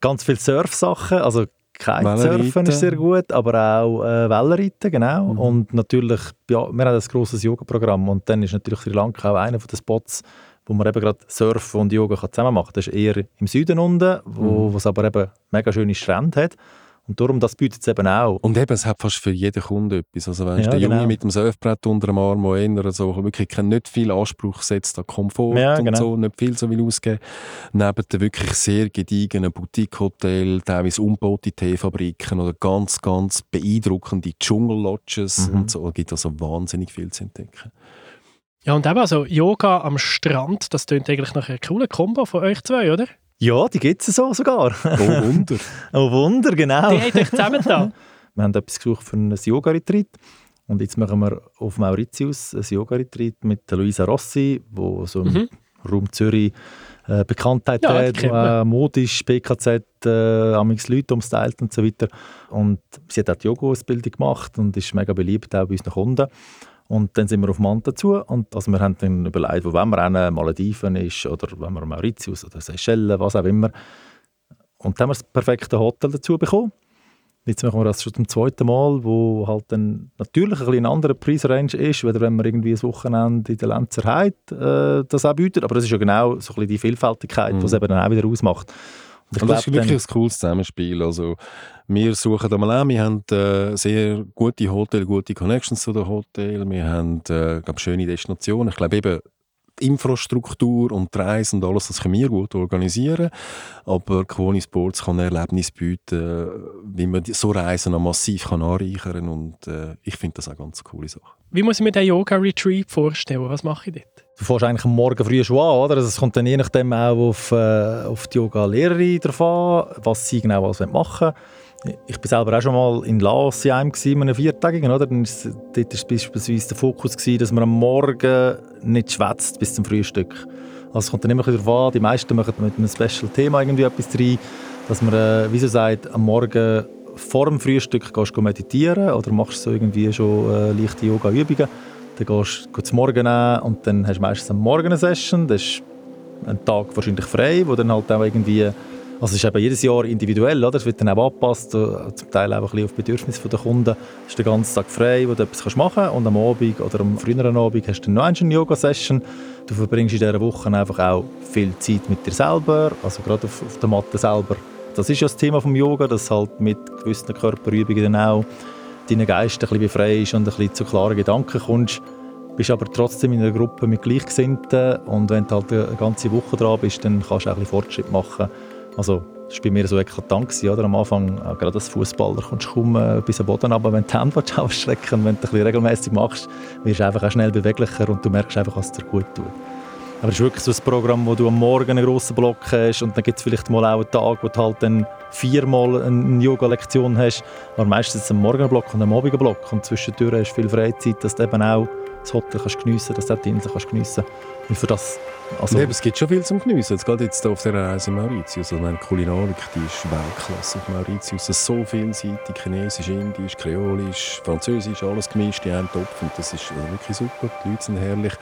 Ganz viele Surfsachen, also Kitesurfen ist sehr gut, aber auch äh, Wellenreiten, genau. Mhm. Und natürlich, ja, wir haben ein grosses Yoga-Programm und dann ist natürlich Sri Lanka auch einer der Spots, wo man eben gerade Surfen und Yoga zusammen machen kann. Das ist eher im Süden unten, wo mhm. es aber eben mega schöne Strände hat. Und darum, das bietet es eben auch. Und eben, es hat fast für jeden Kunden etwas. Also weißt, ja, der Junge genau. mit dem Surfbrett unter dem Arm, der eher so wirklich nicht viel Anspruch setzt an Komfort ja, genau. und so, nicht viel so will ausgeben. Neben den wirklich sehr gediegenen Boutique-Hotels, teilweise umgebaute Teefabriken oder ganz, ganz beeindruckende Dschungel-Lodges mhm. und so, gibt also wahnsinnig viel zu entdecken. Ja, und eben also Yoga am Strand, das klingt eigentlich nach einer coolen Kombo von euch zwei, oder? Ja, die gibt es so sogar. Oh Wunder. oh Wunder, genau. Die habt euch zusammen da. wir haben etwas gesucht für ein Yoga-Retreat. Und jetzt machen wir auf Mauritius ein Yoga-Retreat mit Luisa Rossi, wo so im mhm. Raum Zürich äh, Bekanntheit ja, hat, äh, modisch, PKZ, äh, amigs Leute umstylt und so weiter. Und sie hat auch die Yoga-Ausbildung gemacht und ist mega beliebt auch bei unseren Kunden. Und dann sind wir auf Manta zu und also wir haben dann überlegt, wo wollen wir hin, Malediven ist oder wenn wir Mauritius oder Seychellen, was auch immer. Und dann haben wir das perfekte Hotel dazu bekommen. Jetzt machen wir das schon zum zweiten Mal, wo halt dann natürlich ein bisschen anderer Preisrange ist, weder wenn man irgendwie ein Wochenende in der Lenzer Heid äh, das auch bietet. Aber das ist ja genau so ein bisschen die Vielfältigkeit, mhm. die es eben dann auch wieder ausmacht. Und, und das ist wirklich ein cooles Zusammenspiel. Also, wir suchen einmal auch, wir haben äh, sehr gute Hotels, gute Connections zu den Hotels, wir haben äh, glaub, schöne Destinationen. Ich glaube eben, die Infrastruktur und die Reise und alles, das können wir gut organisieren. Aber Quoni Sports kann Erlebnis bieten, wie man so Reisen auch massiv kann anreichern kann. Und äh, ich finde das auch eine ganz coole Sache. Wie muss ich mir den Yoga-Retreat vorstellen? Was mache ich dort? Du fährst eigentlich am Morgen früh schon an, oder? Also es kommt dann je nachdem auch auf, äh, auf die Yoga-Lehrerin drauf an, was sie genau was machen wollen. Ich war selber auch schon mal in Laos in einem, in einem Viertagigen. Oder? Dann ist, dort war beispielsweise der Fokus, gewesen, dass man am Morgen nicht schwätzt bis zum Frühstück. Also es kommt dann immer darauf an, die meisten machen mit einem Special-Thema irgendwie etwas rein, dass man, äh, wie so sagt, am Morgen vor dem Frühstück gehst du meditieren oder machst so irgendwie schon äh, leichte Yoga-Übungen. Dann gehst du zum Morgen nehmen und dann hast du meistens eine Morgen eine Session. Das ist ein Tag wahrscheinlich frei, wo dann halt auch irgendwie also es ist eben jedes Jahr individuell, oder? es wird dann auch angepasst, zum Teil auch ein bisschen auf Bedürfnisse der Kunden. Es ist den ganzen Tag frei, wo du etwas machen kannst und am Abend oder am früheren Abend hast du noch eine Yoga-Session. Du verbringst in dieser Woche einfach auch viel Zeit mit dir selber, also gerade auf, auf der Matte selber. Das ist ja das Thema des Yoga, dass halt mit gewissen Körperübungen dann auch dein Geist ein bisschen befreist und ein bisschen zu klaren Gedanken kommst bist aber trotzdem in einer Gruppe mit Gleichgesinnten und wenn du halt eine ganze Woche dran bist, dann kannst du auch ein bisschen Fortschritt machen also, das war bei mir so eklatant. Gewesen, oder? Am Anfang, äh, gerade als Fußballer, kommst du kaum äh, bis am Boden aber wenn du die Hände ausstrecken und wenn du ein bisschen regelmäßig machst, wirst du einfach auch schnell beweglicher und du merkst einfach, was dir gut tut. Aber es ist wirklich so ein Programm, wo du am Morgen einen grossen Block hast und dann gibt es vielleicht mal auch einen Tag, wo du halt dann viermal eine Yoga-Lektion hast, aber meistens einen Morgenblock und einen Abendblock und zwischendurch hast du viel Freizeit, dass du eben auch das Hotel kannst geniessen kannst, dass du auch die Insel kannst geniessen kannst. Und für das also, nee, es gibt schon viel zum Geniessen. Jetzt geht jetzt auf der Reise in Mauritius. Also, meine Kulinarik die ist Weltklasse auf Mauritius. Es ist so vielseitig. Chinesisch, Indisch, Kreolisch, Französisch, alles gemischt in einem Topf. Und das ist wirklich super. Die Leute sind herrlich.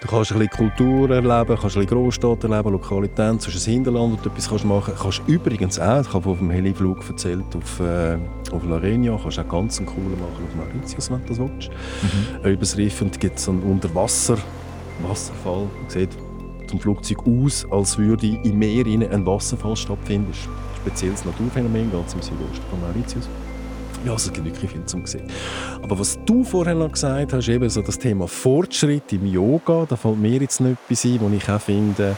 Du kannst ein bisschen Kultur erleben, kannst ein bisschen Großstadt erleben, Lokalität, zwischen das Hinterland, wo du etwas kannst machen kannst. Kannst übrigens auch, ich habe von dem Heliflug erzählt, auf, äh, auf La Reunion, kannst auch ganz einen coolen machen auf Mauritius, wenn du das willst. Mhm. Übers Riff und gibt es einen Unterwasser Wasserfall. Man sieht zum Flugzeug aus, als würde im Meer ein Wasserfall stattfinden. Das spezielles Naturphänomen, ganz im Südosten von Mauritius. Ja, also es gibt wirklich viel zum sehen. Aber was du vorher noch gesagt hast, eben so das Thema Fortschritt im Yoga, da fällt mir jetzt noch etwas ein, was ich auch finde,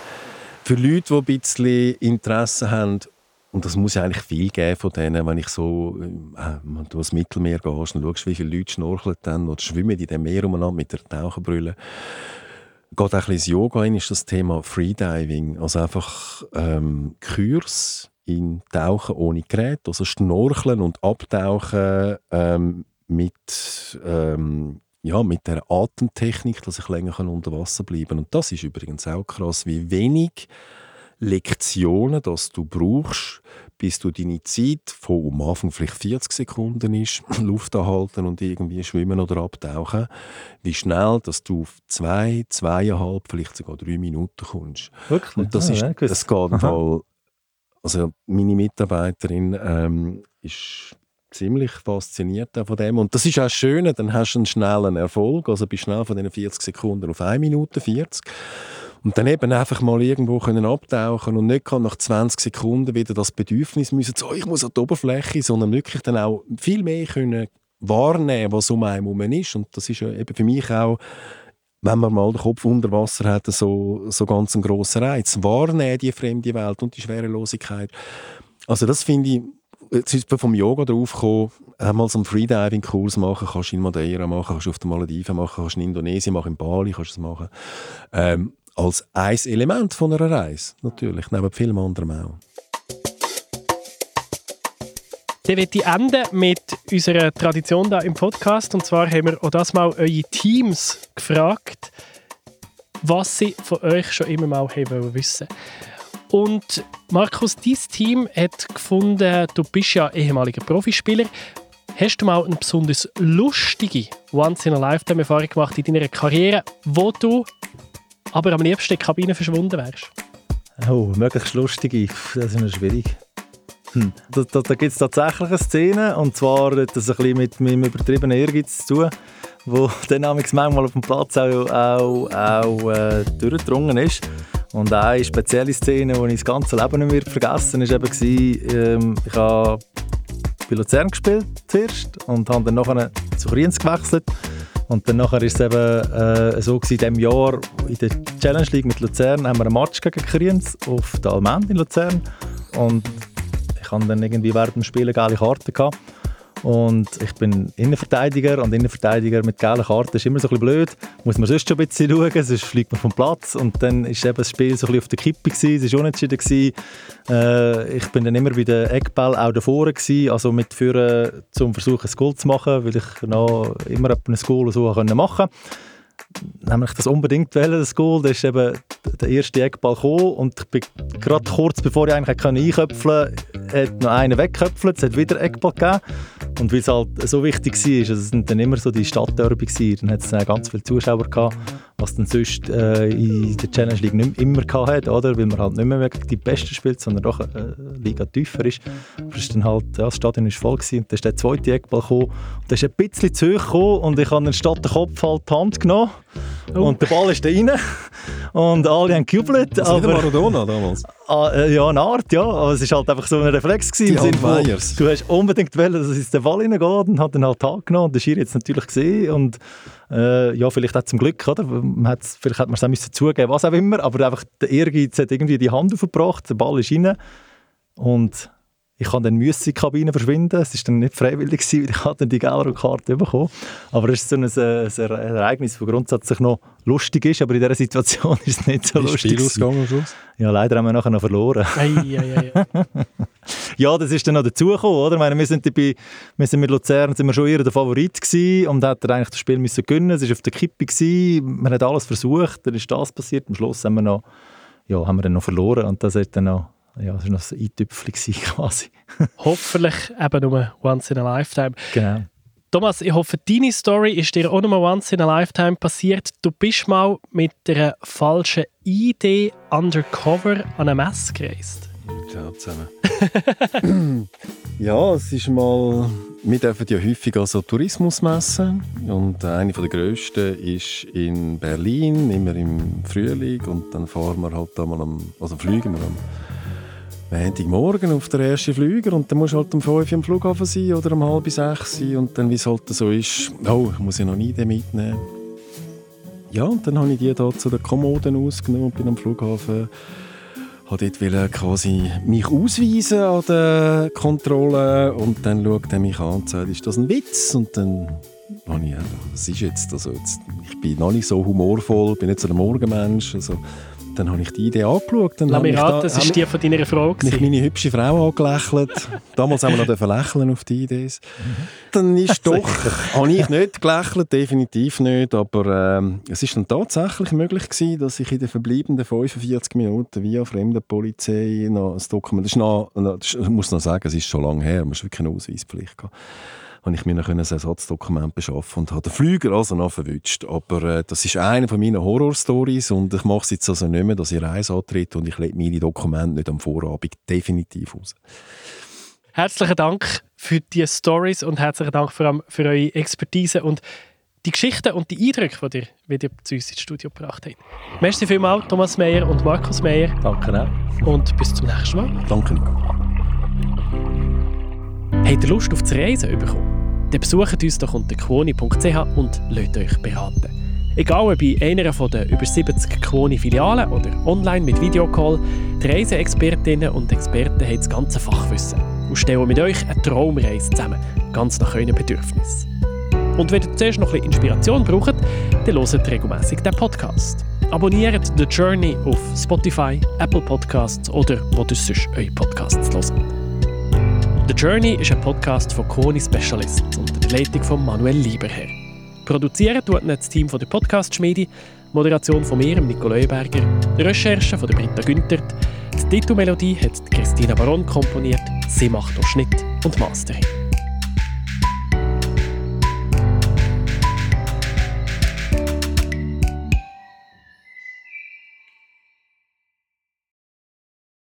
für Leute, die ein bisschen Interesse haben, und das muss ja eigentlich viel geben von denen, wenn ich so, äh, wenn du ins Mittelmeer gehst und schaust, wie viele Leute schnorcheln dann oder schwimmen in dem Meer umeinander mit der Taucherbrille geht auch ein bisschen Yoga rein, ist das Thema Freediving. Also einfach ähm, Kurs in Tauchen ohne Gerät, also Schnorcheln und Abtauchen ähm, mit, ähm, ja, mit der Atemtechnik, dass ich länger unter Wasser bleiben kann. Und das ist übrigens auch krass, wie wenig Lektionen, dass du brauchst, bis du deine Zeit von am Anfang vielleicht 40 Sekunden ist, Luft anhalten und irgendwie schwimmen oder abtauchen, wie schnell, dass du auf zwei, zweieinhalb, vielleicht sogar drei Minuten kommst. Wirklich? Und das, ah, ist, ja, das geht Fall, also meine Mitarbeiterin ähm, ist ziemlich fasziniert von dem. Und das ist auch schön, dann hast du einen schnellen Erfolg, also bist schnell von den 40 Sekunden auf 1 Minute 40. Und dann eben einfach mal irgendwo können abtauchen und nicht nach 20 Sekunden wieder das Bedürfnis müssen, so, ich muss an die Oberfläche, sondern wirklich dann auch viel mehr können wahrnehmen, was um einen herum ist. Und das ist ja eben für mich auch, wenn man mal den Kopf unter Wasser hat, so, so ganz ein grosser Reiz. Wahrnehmen die fremde Welt und die Schwerelosigkeit. Also das finde ich, jetzt ist vom Yoga drauf gekommen, einmal so einen Freediving-Kurs machen, kannst du in Madeira machen, kannst du auf den Malediven machen, kannst du in Indonesien machen, in Bali kannst du es machen. Ähm, als ein Element von einer Reise, natürlich, neben vielem anderen auch. Dann möchte ich enden mit unserer Tradition da im Podcast. Und zwar haben wir auch das mal eure Teams gefragt, was sie von euch schon immer mal haben wissen Und Markus, dein Team hat gefunden, du bist ja ehemaliger Profispieler. Hast du mal eine besonders lustige Once-in-a-Lifetime-Erfahrung gemacht in deiner Karriere, wo du aber am liebsten in die Kabine verschwunden wärst? Oh, möglichst lustige, das ist noch schwierig. Hm. Da, da, da gibt es tatsächlich eine Szene, und zwar hat das ein bisschen mit meinem übertriebenen Ehrgeiz zu tun, wo dann manchmal auf dem Platz auch, auch, auch äh, durchgedrungen ist. Und eine spezielle Szene, die ich das ganze Leben nicht mehr vergessen habe, war, ähm, ich habe bei Luzern gespielt zuerst und habe dann nachher zu Kriens gewechselt Und dann nachher ist es eben äh, so gewesen, in diesem Jahr in der Challenge League mit Luzern haben wir einen Match gegen Kriens auf der Almend in Luzern. Und ich hatte dann irgendwie während dem Spiel eine geile Karte. Gehabt. Und ich bin Innenverteidiger und Innenverteidiger mit gelben Karten ist immer so ein bisschen blöd. Muss man sonst schon ein bisschen schauen, sonst fliegt man vom Platz. Und dann war eben das Spiel so ein bisschen auf der Kippe, gewesen, es war unentschieden. Gewesen. Äh, ich bin dann immer bei den Eckball auch davor gewesen, also mit Führen zum Versuchen, ein Goal zu machen, weil ich noch immer ein Goal so machen konnte nämlich das unbedingt wählen, das Goal. Da ist eben der erste Eckball gekommen und ich bin gerade kurz bevor ich eigentlich einköpfeln konnte, hat noch einen weggeköpfelt, es hat wieder Eckball gegeben. Und weil es halt so wichtig war, also es sind dann immer so die Stadtderby dann hat es ganz viele Zuschauer gehabt, was dann sonst äh, in der Challenge League nicht immer gehabt oder? Weil man halt nicht mehr die Besten spielt, sondern doch eine äh, Liga tiefer ist. Aber ist dann halt, ja, das Stadion war voll gewesen, und dann ist der zweite Eckball gekommen und der ist ein bisschen zu hoch gekommen und ich habe statt den Kopf halt die Hand genommen oh. und der Ball ist da rein und alle haben gejubelt. Das aber, Maradona damals? Ah, äh, ja, eine Art, ja. Aber es war halt einfach so ein Reflex. Gewesen, die von, Du hast unbedingt wollen, dass es den Ball reingeht und hat dann halt Tag genommen und der Schiri jetzt natürlich gesehen und äh, ja, vielleicht auch zum Glück, oder? Man hat's, vielleicht hätte man es auch müssen zugeben, was auch immer, aber einfach der Ehrgeiz hat irgendwie die Hand aufgebracht, der Ball ist rein und ich kann dann müssen in die Kabine verschwinden. Es war dann nicht freiwillig, weil ich dann die gelbe Karte bekommen Aber es ist so ein, äh, ein, Ereignis, das grundsätzlich noch lustig ist, aber in dieser Situation ist es nicht so Wie lustig. Spiel am Schluss? Ja, leider haben wir nachher noch verloren. Ei, ei, ei. ja, das ist dann noch dazugekommen, oder? Ich meine, wir sind, bei, wir sind mit Luzern sind wir schon eher der Favorit gewesen und hat eigentlich das Spiel müssen gewinnen. Es war auf der Kippe gewesen. Man hat alles versucht, dann ist das passiert. Am Schluss haben wir noch, ja, haben wir dann noch verloren und das hat dann noch ja, das war noch ein Eintüpfel quasi. Hoffentlich eben nur once in a lifetime. Genau. Thomas, ich hoffe, deine Story ist dir auch noch mal once in a lifetime passiert. Du bist mal mit einer falschen Idee undercover an eine Messe gereist. Ciao zusammen. ja, es ist mal... Wir dürfen ja häufig an so Tourismusmessen und eine der grössten ist in Berlin, immer im Frühling und dann fahren wir halt da mal am... also fliegen wir am Montagmorgen auf der ersten Flüger und dann musst du halt um 5 Uhr am Flughafen sein oder um halb sechs sein und dann, wie es halt so ist, oh, ich muss ja noch nie den mitnehmen. Ja, und dann habe ich die da zu den Kommoden ausgenommen und bin am Flughafen habe dort quasi mich ausweisen an der Kontrolle und dann schaut er mich an und sagt, ist das ein Witz? Und dann habe ich, was ist jetzt? Also jetzt, ich bin noch nicht so humorvoll, bin nicht so ein Morgenmensch, also dann habe ich die Idee angeschaut. Dann Lass mich raten, das ist die von deiner Frau. Ich meine hübsche Frau angelächelt. Damals haben wir noch lächeln auf die Ideen. Dann ist doch, habe ich nicht gelächelt, definitiv nicht, aber ähm, es ist dann tatsächlich möglich gewesen, dass ich in den verbleibenden 45 Minuten via Fremdenpolizei noch ein Dokument, das ist noch, ich muss noch sagen, es ist schon lange her, man muss wirklich eine Ausweispflicht gehabt habe ich mir noch ein Ersatzdokument beschaffen und habe den Flüger also noch verwünscht. Aber äh, das ist eine von meinen Horror-Stories und ich mache es jetzt also nicht mehr, dass ich Reise antrete und ich lege meine Dokumente nicht am Vorabend definitiv aus. Herzlichen Dank für die Stories und herzlichen Dank vor allem für eure Expertise und die Geschichten und die Eindrücke, die ihr wieder zu uns ins Studio gebracht habt. Merci vielmals, Thomas Meyer und Markus Meyer. Danke auch. Und bis zum nächsten Mal. Danke, Nico. Habt ihr Lust auf das Reisen bekommen? dann besucht uns doch unter quoni.ch und lasst euch beraten. Egal ob bei einer der über 70 Quoni-Filialen oder online mit Videocall, die Reiseexpertinnen und Experten haben das ganze Fachwissen und stellen mit euch eine Traumreise zusammen, ganz nach euren Bedürfnissen. Und wenn ihr zuerst noch ein Inspiration braucht, dann hört regelmäßig den Podcast. Abonniert The Journey auf Spotify, Apple Podcasts oder wo ihr sonst eure Podcasts hören. The Journey ist ein Podcast von Koni Specialists unter der Leitung von Manuel Lieberherr. Produziert tut das Team von der Podcast-Schmiede, Moderation von mir, Nico Leuberger, Recherche von der Britta Günthert, die Titelmelodie hat Christina Baron komponiert, sie macht auch Schnitt und Mastering.